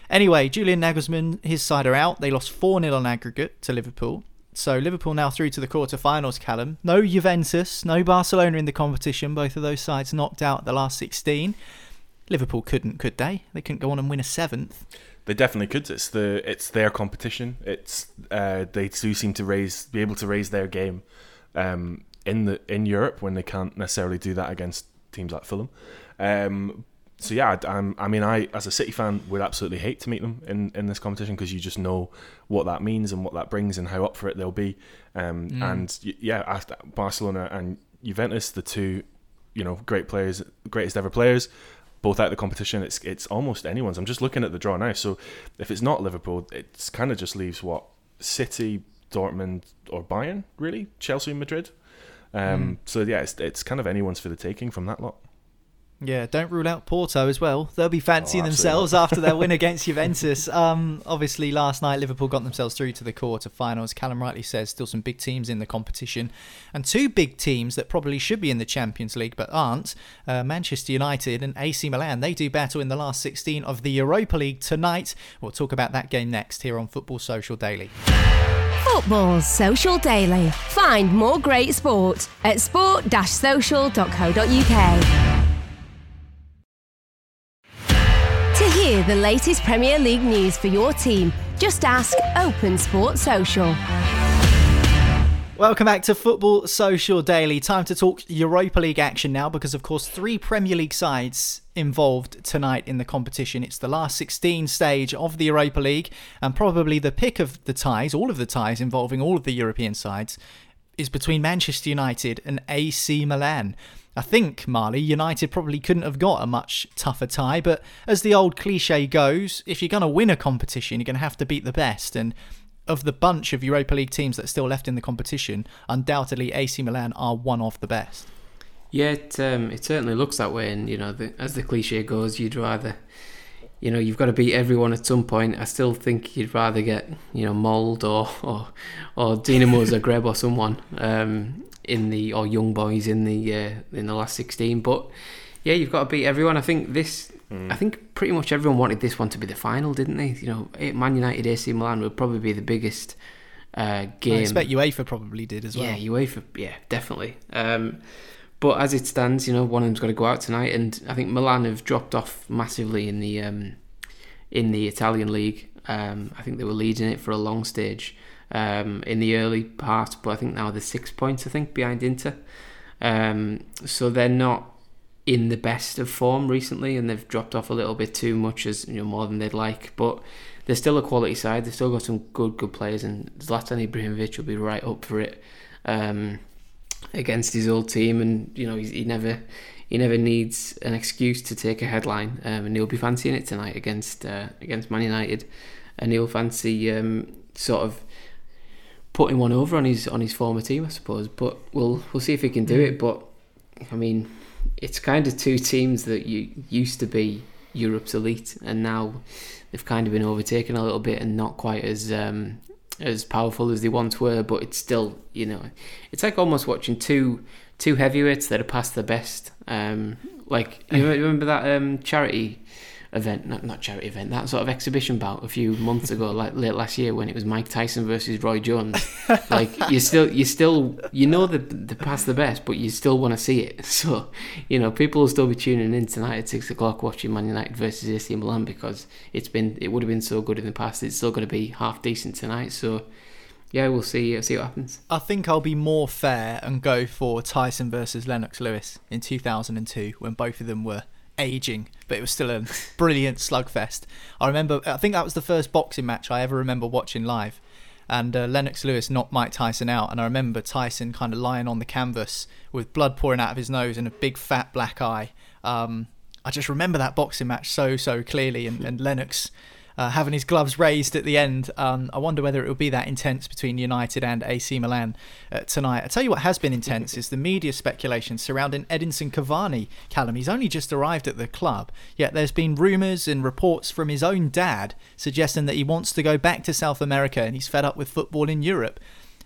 [SPEAKER 2] Anyway, Julian Nagelsmann, his side are out. They lost 4 0 on aggregate to Liverpool. So Liverpool now through to the quarter-finals, Callum. No Juventus, no Barcelona in the competition. Both of those sides knocked out the last 16. Liverpool couldn't, could they? They couldn't go on and win a seventh.
[SPEAKER 5] They definitely could. It's the it's their competition. It's uh, they do seem to raise be able to raise their game um, in the in Europe when they can't necessarily do that against teams like Fulham. Um, so yeah, I, I mean, I as a City fan would absolutely hate to meet them in, in this competition because you just know what that means and what that brings and how up for it they'll be. Um, mm. And yeah, Barcelona and Juventus, the two, you know, great players, greatest ever players, both out of the competition. It's it's almost anyone's. I'm just looking at the draw now. So if it's not Liverpool, it kind of just leaves what City, Dortmund, or Bayern really, Chelsea, Madrid. Um, mm. So yeah, it's it's kind of anyone's for the taking from that lot.
[SPEAKER 2] Yeah, don't rule out Porto as well. They'll be fancying oh, themselves after their win against Juventus. Um, obviously, last night Liverpool got themselves through to the quarter-finals. Callum rightly says still some big teams in the competition, and two big teams that probably should be in the Champions League but aren't. Uh, Manchester United and AC Milan. They do battle in the last 16 of the Europa League tonight. We'll talk about that game next here on Football Social Daily.
[SPEAKER 1] Football Social Daily. Find more great sport at sport-social.co.uk. hear the latest Premier League news for your team, just ask Open Sport Social.
[SPEAKER 2] Welcome back to Football Social Daily. Time to talk Europa League action now because, of course, three Premier League sides involved tonight in the competition. It's the last 16 stage of the Europa League, and probably the pick of the ties, all of the ties involving all of the European sides, is between Manchester United and AC Milan. I think, Marley, United probably couldn't have got a much tougher tie, but as the old cliche goes, if you're going to win a competition, you're going to have to beat the best. And of the bunch of Europa League teams that are still left in the competition, undoubtedly AC Milan are one of the best.
[SPEAKER 3] Yeah, it, um, it certainly looks that way. And, you know, the, as the cliche goes, you'd rather, you know, you've got to beat everyone at some point. I still think you'd rather get, you know, Molde or, or, or Dinamo Zagreb or someone. Um, in the or young boys in the uh, in the last 16 but yeah you've got to beat everyone. I think this mm. I think pretty much everyone wanted this one to be the final didn't they? You know Man United AC Milan would probably be the biggest uh, game. I
[SPEAKER 2] expect UEFA probably did as well.
[SPEAKER 3] Yeah UEFA yeah definitely. Um, but as it stands you know one of them's got to go out tonight and I think Milan have dropped off massively in the um, in the Italian league. Um, I think they were leading it for a long stage um, in the early part, but I think now they're six points, I think, behind Inter. Um, so they're not in the best of form recently, and they've dropped off a little bit too much, as you know, more than they'd like. But they're still a quality side. They've still got some good, good players, and Zlatan Ibrahimovic will be right up for it um, against his old team. And you know, he, never he never needs an excuse to take a headline, um, and he'll be fancying it tonight against uh, against Man United, and he'll fancy um, sort of putting one over on his on his former team, I suppose. But we'll we'll see if he can do it. But I mean, it's kind of two teams that you used to be Europe's elite, and now they've kind of been overtaken a little bit and not quite as um, as powerful as they once were. But it's still, you know, it's like almost watching two two heavyweights that are past the best. Um, like you remember that um, charity event, not, not charity event, that sort of exhibition bout a few months ago, like late last year when it was Mike Tyson versus Roy Jones. like you still, you still, you know the the past the best, but you still want to see it. So you know people will still be tuning in tonight at six o'clock watching Man United versus AC Milan because it's been it would have been so good in the past. It's still going to be half decent tonight. So yeah, we'll see. Uh, see what happens.
[SPEAKER 2] I think I'll be more fair and go for Tyson versus Lennox Lewis in 2002 when both of them were aging, but it was still a brilliant slugfest. I remember, I think that was the first boxing match I ever remember watching live. And uh, Lennox Lewis knocked Mike Tyson out, and I remember Tyson kind of lying on the canvas with blood pouring out of his nose and a big fat black eye. Um, I just remember that boxing match so so clearly, and, and Lennox uh, having his gloves raised at the end. Um, I wonder whether it will be that intense between United and AC Milan uh, tonight. I tell you what has been intense is the media speculation surrounding Edinson Cavani. Callum, he's only just arrived at the club, yet there's been rumours and reports from his own dad suggesting that he wants to go back to South America and he's fed up with football in Europe.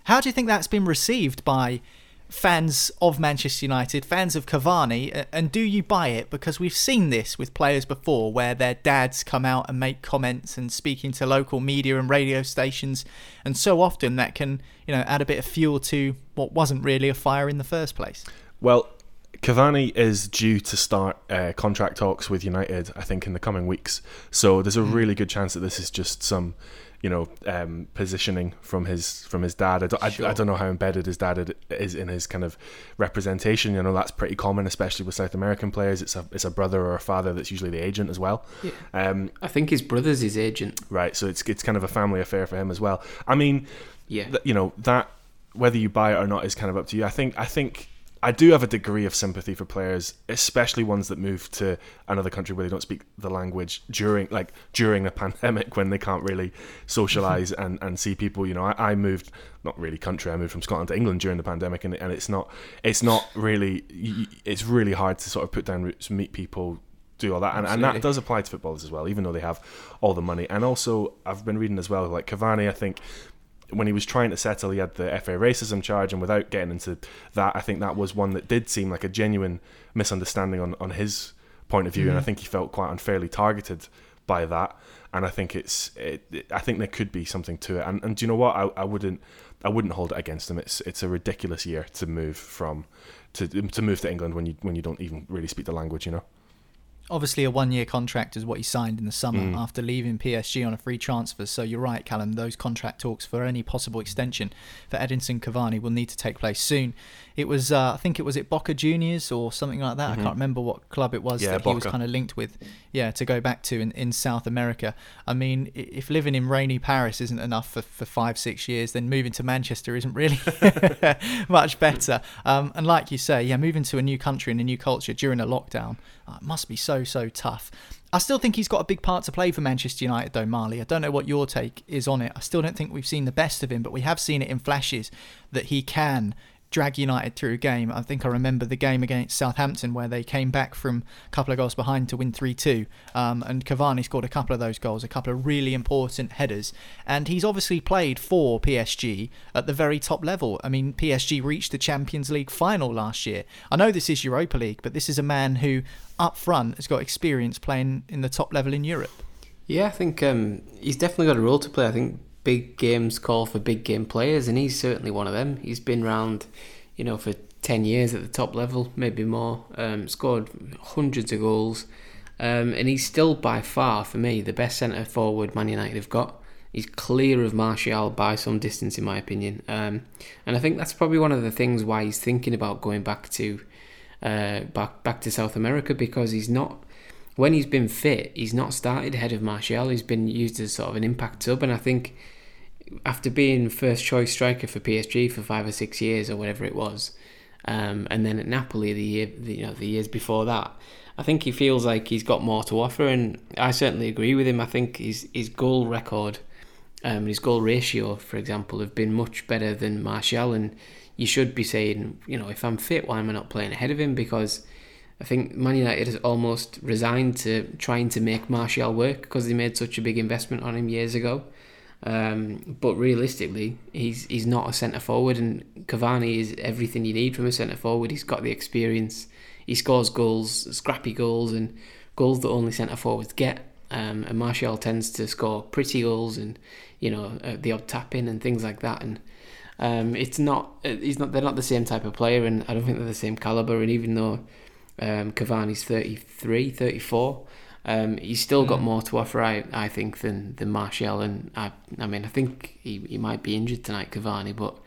[SPEAKER 2] How do you think that's been received by fans of Manchester United, fans of Cavani, and do you buy it? Because we've seen this with players before where their dads come out and make comments and speaking to local media and radio stations, and so often that can, you know, add a bit of fuel to what wasn't really a fire in the first place.
[SPEAKER 5] Well, Cavani is due to start uh, contract talks with United, I think, in the coming weeks. So there's a hmm. really good chance that this is just some you know um, positioning from his from his dad. I don't, sure. I, I, don't know how embedded his dad is in his kind of representation. You know that's pretty common, especially with South American players. It's a it's a brother or a father that's usually the agent as well.
[SPEAKER 3] Yeah. Um, I think his brother's his agent.
[SPEAKER 5] Right, so it's it's kind of a family affair for him as well. I mean,
[SPEAKER 3] yeah,
[SPEAKER 5] th- you know that whether you buy it or not is kind of up to you. I think I think I do have a degree of sympathy for players, especially ones that move to another country where they don't speak the language during, like during a pandemic when they can't really socialize and, and see people. You know, I, I, moved not really country. I moved from Scotland to England during the pandemic, and, and it's not it's not really it's really hard to sort of put down roots, meet people, do all that, and, and that does apply to footballers as well, even though they have all the money. And also, I've been reading as well, like Cavani, I think when he was trying to settle, he had the FA racism charge, and without getting into that, I think that was one that did seem like a genuine misunderstanding on, on his point of view, mm and I mm. think he felt quite unfairly targeted by that. And I think it's, it, it, I think there could be something to it. And, and do you know what? I, I wouldn't, I wouldn't hold it against him. It's, it's a ridiculous year to move from, to, to move to England when you, when you don't even really speak the language, you know
[SPEAKER 2] obviously a one-year contract is what he signed in the summer mm. after leaving PSG on a free transfer. So you're right, Callum. Those contract talks for any possible extension for Edinson Cavani will need to take place soon. It was, uh, I think it was it Boca Juniors or something like that. Mm-hmm. I can't remember what club it was yeah, that Boca. he was kind of linked with. Yeah, to go back to in, in South America. I mean, if living in rainy Paris isn't enough for, for five, six years, then moving to Manchester isn't really much better. Um, and like you say, yeah, moving to a new country and a new culture during a lockdown uh, must be so so tough. I still think he's got a big part to play for Manchester United, though, Marley. I don't know what your take is on it. I still don't think we've seen the best of him, but we have seen it in flashes that he can drag United through a game. I think I remember the game against Southampton where they came back from a couple of goals behind to win 3 2. Um, and Cavani scored a couple of those goals, a couple of really important headers. And he's obviously played for PSG at the very top level. I mean, PSG reached the Champions League final last year. I know this is Europa League, but this is a man who, up front, has got experience playing in the top level in Europe.
[SPEAKER 3] Yeah, I think um, he's definitely got a role to play. I think big games call for big game players, and he's certainly one of them. He's been around, you know, for 10 years at the top level, maybe more, um, scored hundreds of goals, um, and he's still by far, for me, the best centre forward Man United have got. He's clear of Martial by some distance, in my opinion. Um, and I think that's probably one of the things why he's thinking about going back to uh, back back to South America because he's not when he's been fit, he's not started ahead of Martial. He's been used as sort of an impact sub, and I think after being first choice striker for PSG for five or six years or whatever it was, um, and then at Napoli the year the, you know the years before that, I think he feels like he's got more to offer, and I certainly agree with him. I think his his goal record, um, his goal ratio, for example, have been much better than Martial, and you should be saying, you know, if I'm fit, why am I not playing ahead of him? Because I think Man United has almost resigned to trying to make Martial work because they made such a big investment on him years ago. Um, but realistically, he's he's not a centre forward, and Cavani is everything you need from a centre forward. He's got the experience. He scores goals, scrappy goals, and goals that only centre forwards get. Um, and Martial tends to score pretty goals, and you know the odd tap in and things like that. And um, it's not he's not they're not the same type of player, and I don't think they're the same caliber. And even though um, Cavani's 33, 34, um, he's still got mm. more to offer, I, I think, than than Martial. And I, I mean, I think he, he might be injured tonight, Cavani, but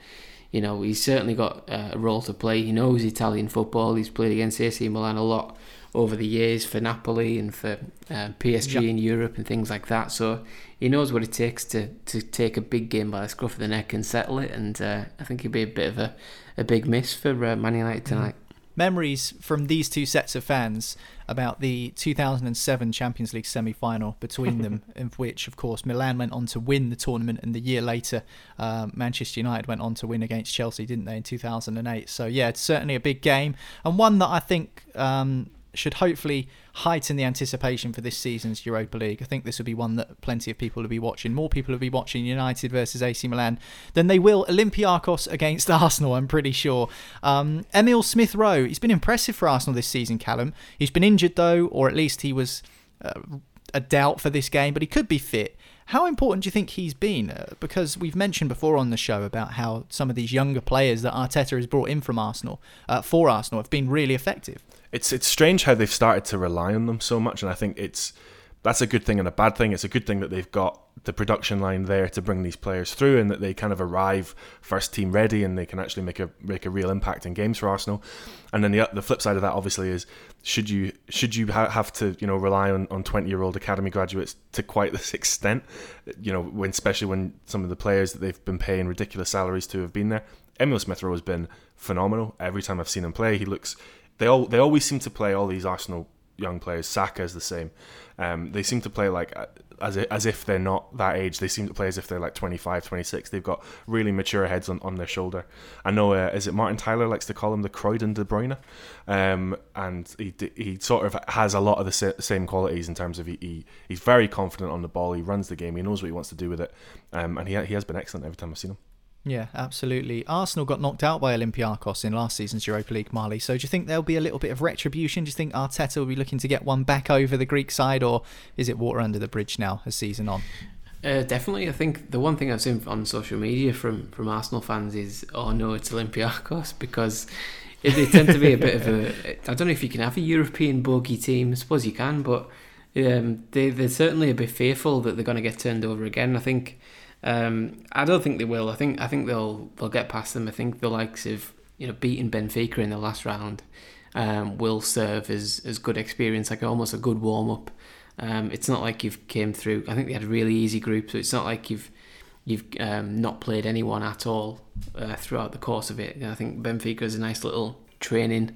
[SPEAKER 3] you know, he's certainly got a role to play. He knows Italian football. He's played against AC Milan a lot over the years for Napoli and for uh, PSG yep. in Europe and things like that. So he knows what it takes to, to take a big game by the scruff of the neck and settle it. And uh, I think he'd be a bit of a, a big miss for uh, Man United mm. tonight
[SPEAKER 2] memories from these two sets of fans about the 2007 Champions League semi-final between them, in which, of course, Milan went on to win the tournament, and the year later, uh, Manchester United went on to win against Chelsea, didn't they, in 2008? So yeah, it's certainly a big game, and one that I think um, should hopefully heighten the anticipation for this season's Europa League. I think this will be one that plenty of people will be watching. More people will be watching United versus AC Milan than they will Olympiacos against Arsenal, I'm pretty sure. Um, Emil Smith Rowe, he's been impressive for Arsenal this season, Callum. He's been injured, though, or at least he was uh, a doubt for this game, but he could be fit. How important do you think he's been? Uh, because we've mentioned before on the show about how some of these younger players that Arteta has brought in from Arsenal, uh, for Arsenal, have been really effective.
[SPEAKER 5] It's it's strange how they've started to rely on them so much, and I think it's that's a good thing and a bad thing. It's a good thing that they've got the production line there to bring these players through, and that they kind of arrive first team ready, and they can actually make a make a real impact in games for Arsenal. And then the the flip side of that, obviously, is should you should you ha- have to you know rely on on twenty year old academy graduates to quite this extent? You know, when especially when some of the players that they've been paying ridiculous salaries to have been there. Emil Smith Rowe has been phenomenal. Every time I've seen him play, he looks. They all they always seem to play all these Arsenal young players. Saka is the same. Um, they seem to play like as if, as if they're not that age. They seem to play as if they're like 25, 26. They've got really mature heads on, on their shoulder. I know, uh, is it Martin Tyler likes to call him the Croydon De Bruyne? Um, and he he sort of has a lot of the same qualities in terms of he, he, he's very confident on the ball. He runs the game. He knows what he wants to do with it. Um, and he, he has been excellent every time I've seen him.
[SPEAKER 2] Yeah, absolutely. Arsenal got knocked out by Olympiacos in last season's Europa League, Marley. So do you think there'll be a little bit of retribution? Do you think Arteta will be looking to get one back over the Greek side, or is it water under the bridge now, a season on?
[SPEAKER 3] Uh, definitely, I think the one thing I've seen on social media from, from Arsenal fans is, oh no, it's Olympiacos, because they tend to be a bit of a. I don't know if you can have a European bogey team. I suppose you can, but um, they, they're certainly a bit fearful that they're going to get turned over again. I think um, I don't think they will. I think I think they'll they'll get past them. I think the likes of you know beating Benfica in the last round um, will serve as as good experience, like almost a good warm up. Um, it's not like you've came through. I think they had a really easy group, so it's not like you've you've um, not played anyone at all uh, throughout the course of it. I think Benfica is a nice little training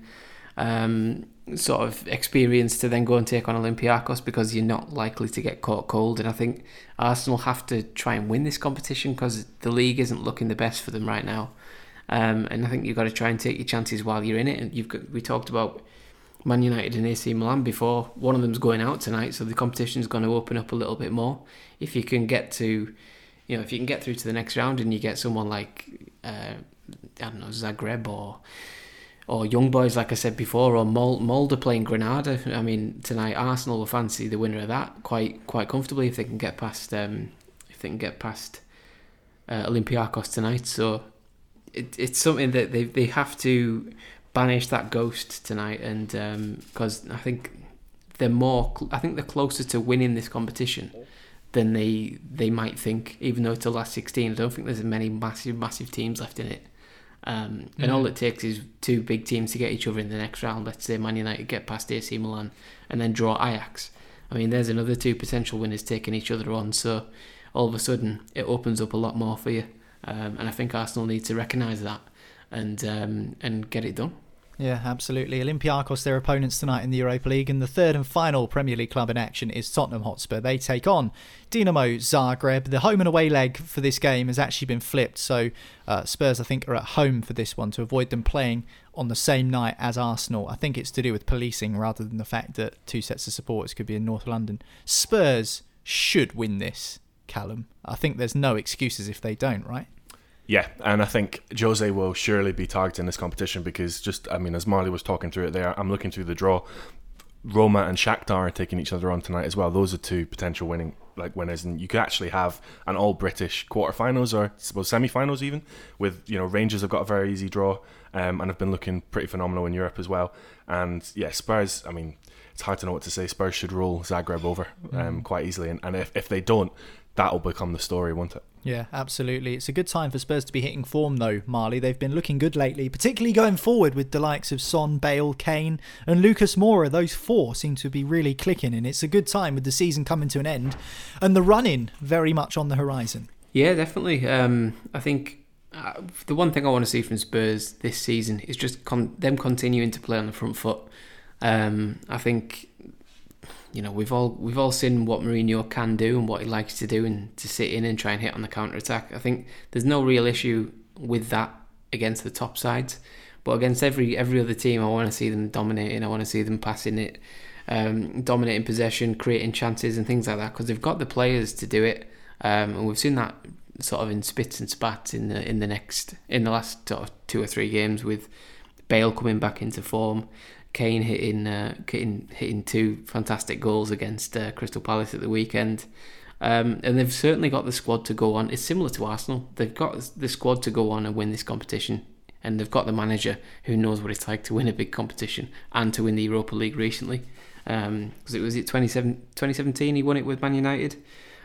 [SPEAKER 3] um, sort of experience to then go and take on Olympiacos because you're not likely to get caught cold. And I think Arsenal have to try and win this competition because the league isn't looking the best for them right now. Um, and I think you've got to try and take your chances while you're in it. And you've got, we talked about Man United and AC Milan before. One of them's going out tonight, so the competition's going to open up a little bit more. If you can get to, you know, if you can get through to the next round and you get someone like, uh, I don't know, Zagreb or or young boys, like I said before, or Molde playing Granada. I mean, tonight Arsenal will fancy the winner of that quite quite comfortably if they can get past um, if they can get past uh, Olympiacos tonight. So it, it's something that they they have to banish that ghost tonight, and because um, I think they're more, I think they're closer to winning this competition than they they might think. Even though it's the last sixteen, I don't think there's many massive massive teams left in it. Um, and mm all it takes is two big teams to get each other in the next round. Let's say Man United get past AC Milan and then draw Ajax. I mean, there's another two potential winners taking each other on. So all of a sudden, it opens up a lot more for you. Um, and I think Arsenal need to recognise that and um, and get it done.
[SPEAKER 2] Yeah, absolutely. Olympiacos, their opponents tonight in the Europa League, and the third and final Premier League club in action is Tottenham Hotspur. They take on Dinamo Zagreb. The home and away leg for this game has actually been flipped, so uh, Spurs, I think, are at home for this one to avoid them playing on the same night as Arsenal. I think it's to do with policing rather than the fact that two sets of supporters could be in North London. Spurs should win this, Callum. I think there's no excuses if they don't, right?
[SPEAKER 5] Yeah, and I think Jose will surely be targeting this competition because just, I mean, as Marley was talking through it there, I'm looking through the draw. Roma and Shakhtar are taking each other on tonight as well. Those are two potential winning like winners, and you could actually have an all British quarterfinals or I suppose semi-finals even. With you know Rangers have got a very easy draw, um, and have been looking pretty phenomenal in Europe as well. And yeah, Spurs. I mean, it's hard to know what to say. Spurs should roll Zagreb over um, mm. quite easily, and, and if if they don't, that'll become the story, won't it?
[SPEAKER 2] Yeah, absolutely. It's a good time for Spurs to be hitting form, though, Marley. They've been looking good lately, particularly going forward with the likes of Son, Bale, Kane, and Lucas Moura. Those four seem to be really clicking, and it's a good time with the season coming to an end and the running very much on the horizon.
[SPEAKER 3] Yeah, definitely. Um, I think uh, the one thing I want to see from Spurs this season is just con- them continuing to play on the front foot. Um, I think you know we've all we've all seen what Mourinho can do and what he likes to do and to sit in and try and hit on the counter attack. I think there's no real issue with that against the top sides, But against every every other team, I want to see them dominating. I want to see them passing it, um, dominating possession, creating chances and things like that because they've got the players to do it. Um, and we've seen that sort of in spits and spats in the in the next in the last sort of two or three games with Bale coming back into form, Kane hitting uh, hitting hitting two fantastic goals against uh, Crystal Palace at the weekend. Um, and they've certainly got the squad to go on. It's similar to Arsenal. They've got the squad to go on and win this competition. And they've got the manager who knows what it's like to win a big competition and to win the Europa League recently. Because um, it was it 2017 he won it with Man United.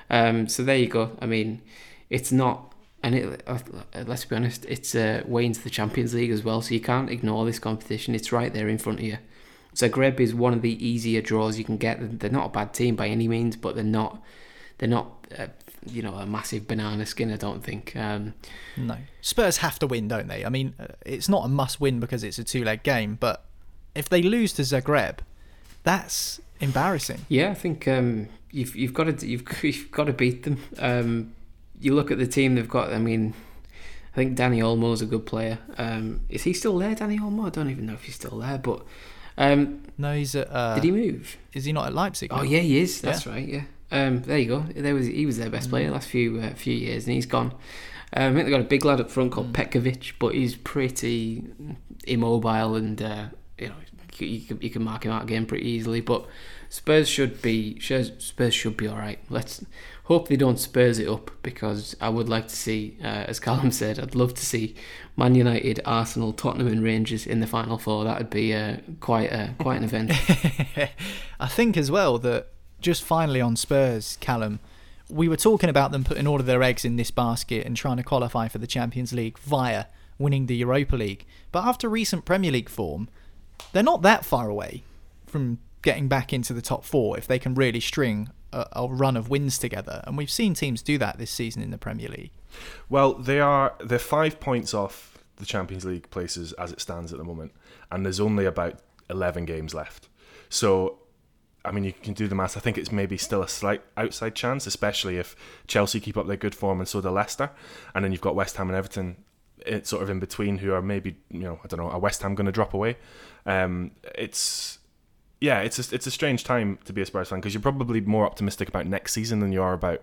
[SPEAKER 3] Um, so there you go. I mean, it's not, and it, uh, let's be honest, it's uh, way into the Champions League as well. So you can't ignore this competition. It's right there in front of you. Zagreb is one of the easier draws you can get. They're not a bad team by any means, but they're not they're not, uh, you know, a massive banana skin. I don't think. Um,
[SPEAKER 2] no, Spurs have to win, don't they? I mean, uh, it's not a must win because it's a two leg game, but if they lose to Zagreb, that's embarrassing.
[SPEAKER 3] Yeah, I think um, you've you've got to you've you've got to beat them. Um, you look at the team they've got. I mean, I think Dani Olmo is a good player. Um, is he still there, Dani Olmo? I don't even know if he's still there, but um,
[SPEAKER 2] no, he's at. Uh,
[SPEAKER 3] did he move?
[SPEAKER 2] Is he not at Leipzig?
[SPEAKER 3] Oh yeah, he is. That's yeah. right. Yeah. Um, there you go. There was he was their best player mm. the last few uh, few years, and he's gone. Um, I think they got a big lad up front called mm. Petkovic, but he's pretty immobile, and uh, you know you, can, you can mark him out again pretty easily. But Spurs should be Spurs should be all right. Let's hope they don't Spurs it up because I would like to see, uh, as Callum said, I'd love to see Man United, Arsenal, Tottenham, and Rangers in the final four. That would be uh, quite a, quite an event.
[SPEAKER 2] I think as well that just finally on Spurs, Callum, we were talking about them putting all of their eggs in this basket and trying to qualify for the Champions League via winning the Europa League. But after recent Premier League form, they're not that far away from getting back into the top four if they can really string a, a, run of wins together. And we've seen teams do that this season in the Premier League.
[SPEAKER 5] Well, they are they're five points off the Champions League places as it stands at the moment, and there's only about eleven games left. So I mean, you can do the maths. I think it's maybe still a slight outside chance, especially if Chelsea keep up their good form and so do Leicester. And then you've got West Ham and Everton it's sort of in between who are maybe, you know, I don't know, are West Ham going to drop away? Um, it's, yeah, it's a, it's a strange time to be a Spurs fan because you're probably more optimistic about next season than you are about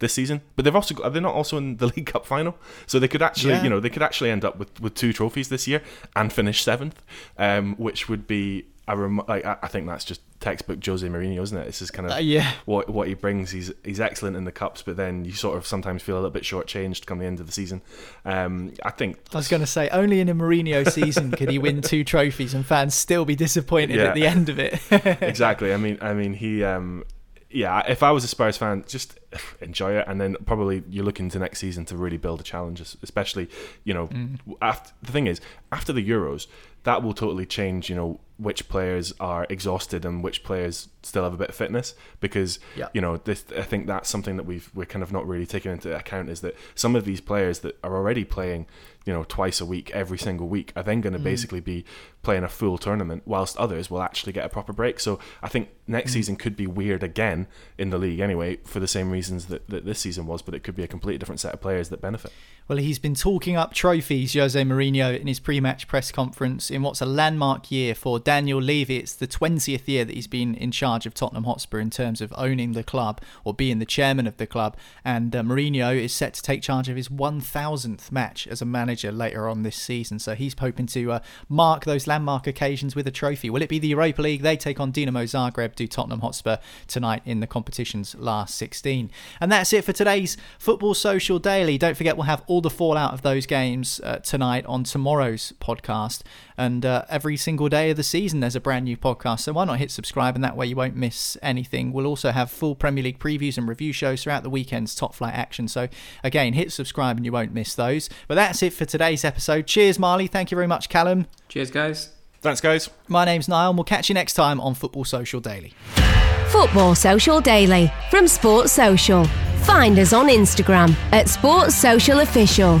[SPEAKER 5] this season. But they've also got, are they not also in the League Cup final? So they could actually, yeah. you know, they could actually end up with, with two trophies this year and finish seventh, um, which would be a rem- like I think that's just textbook Jose Mourinho, isn't it? This is kind of uh,
[SPEAKER 2] yeah.
[SPEAKER 5] what what he brings. He's he's excellent in the cups, but then you sort of sometimes feel a little bit shortchanged come the end of the season. Um, I think
[SPEAKER 2] I was going to say only in a Mourinho season could he win two trophies and fans still be disappointed yeah. at the end of it.
[SPEAKER 5] exactly. I mean, I mean he. Um, yeah, if I was a Spurs fan, just enjoy it, and then probably you're looking to next season to really build a challenge, especially you know. Mm. After, the thing is, after the Euros, that will totally change. You know which players are exhausted and which players still have a bit of fitness because yeah. you know this I think that's something that we've we're kind of not really taking into account is that some of these players that are already playing you know twice a week every single week are then going to mm. basically be playing a full tournament whilst others will actually get a proper break so I think next mm. season could be weird again in the league anyway for the same reasons that, that this season was but it could be a completely different set of players that benefit
[SPEAKER 2] well, he's been talking up trophies, Jose Mourinho, in his pre match press conference in what's a landmark year for Daniel Levy. It's the 20th year that he's been in charge of Tottenham Hotspur in terms of owning the club or being the chairman of the club. And uh, Mourinho is set to take charge of his 1000th match as a manager later on this season. So he's hoping to uh, mark those landmark occasions with a trophy. Will it be the Europa League? They take on Dinamo Zagreb, do Tottenham Hotspur tonight in the competition's last 16. And that's it for today's Football Social Daily. Don't forget, we'll have all the fallout of those games uh, tonight on tomorrow's podcast. And uh, every single day of the season, there's a brand new podcast. So why not hit subscribe? And that way you won't miss anything. We'll also have full Premier League previews and review shows throughout the weekend's top flight action. So again, hit subscribe and you won't miss those. But that's it for today's episode. Cheers, Marley. Thank you very much, Callum.
[SPEAKER 3] Cheers, guys.
[SPEAKER 5] Thanks, guys.
[SPEAKER 2] My name's Niall, and we'll catch you next time on Football Social Daily.
[SPEAKER 1] Football Social Daily from Sports Social. Find us on Instagram at Sports Social Official.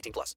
[SPEAKER 6] 18 plus.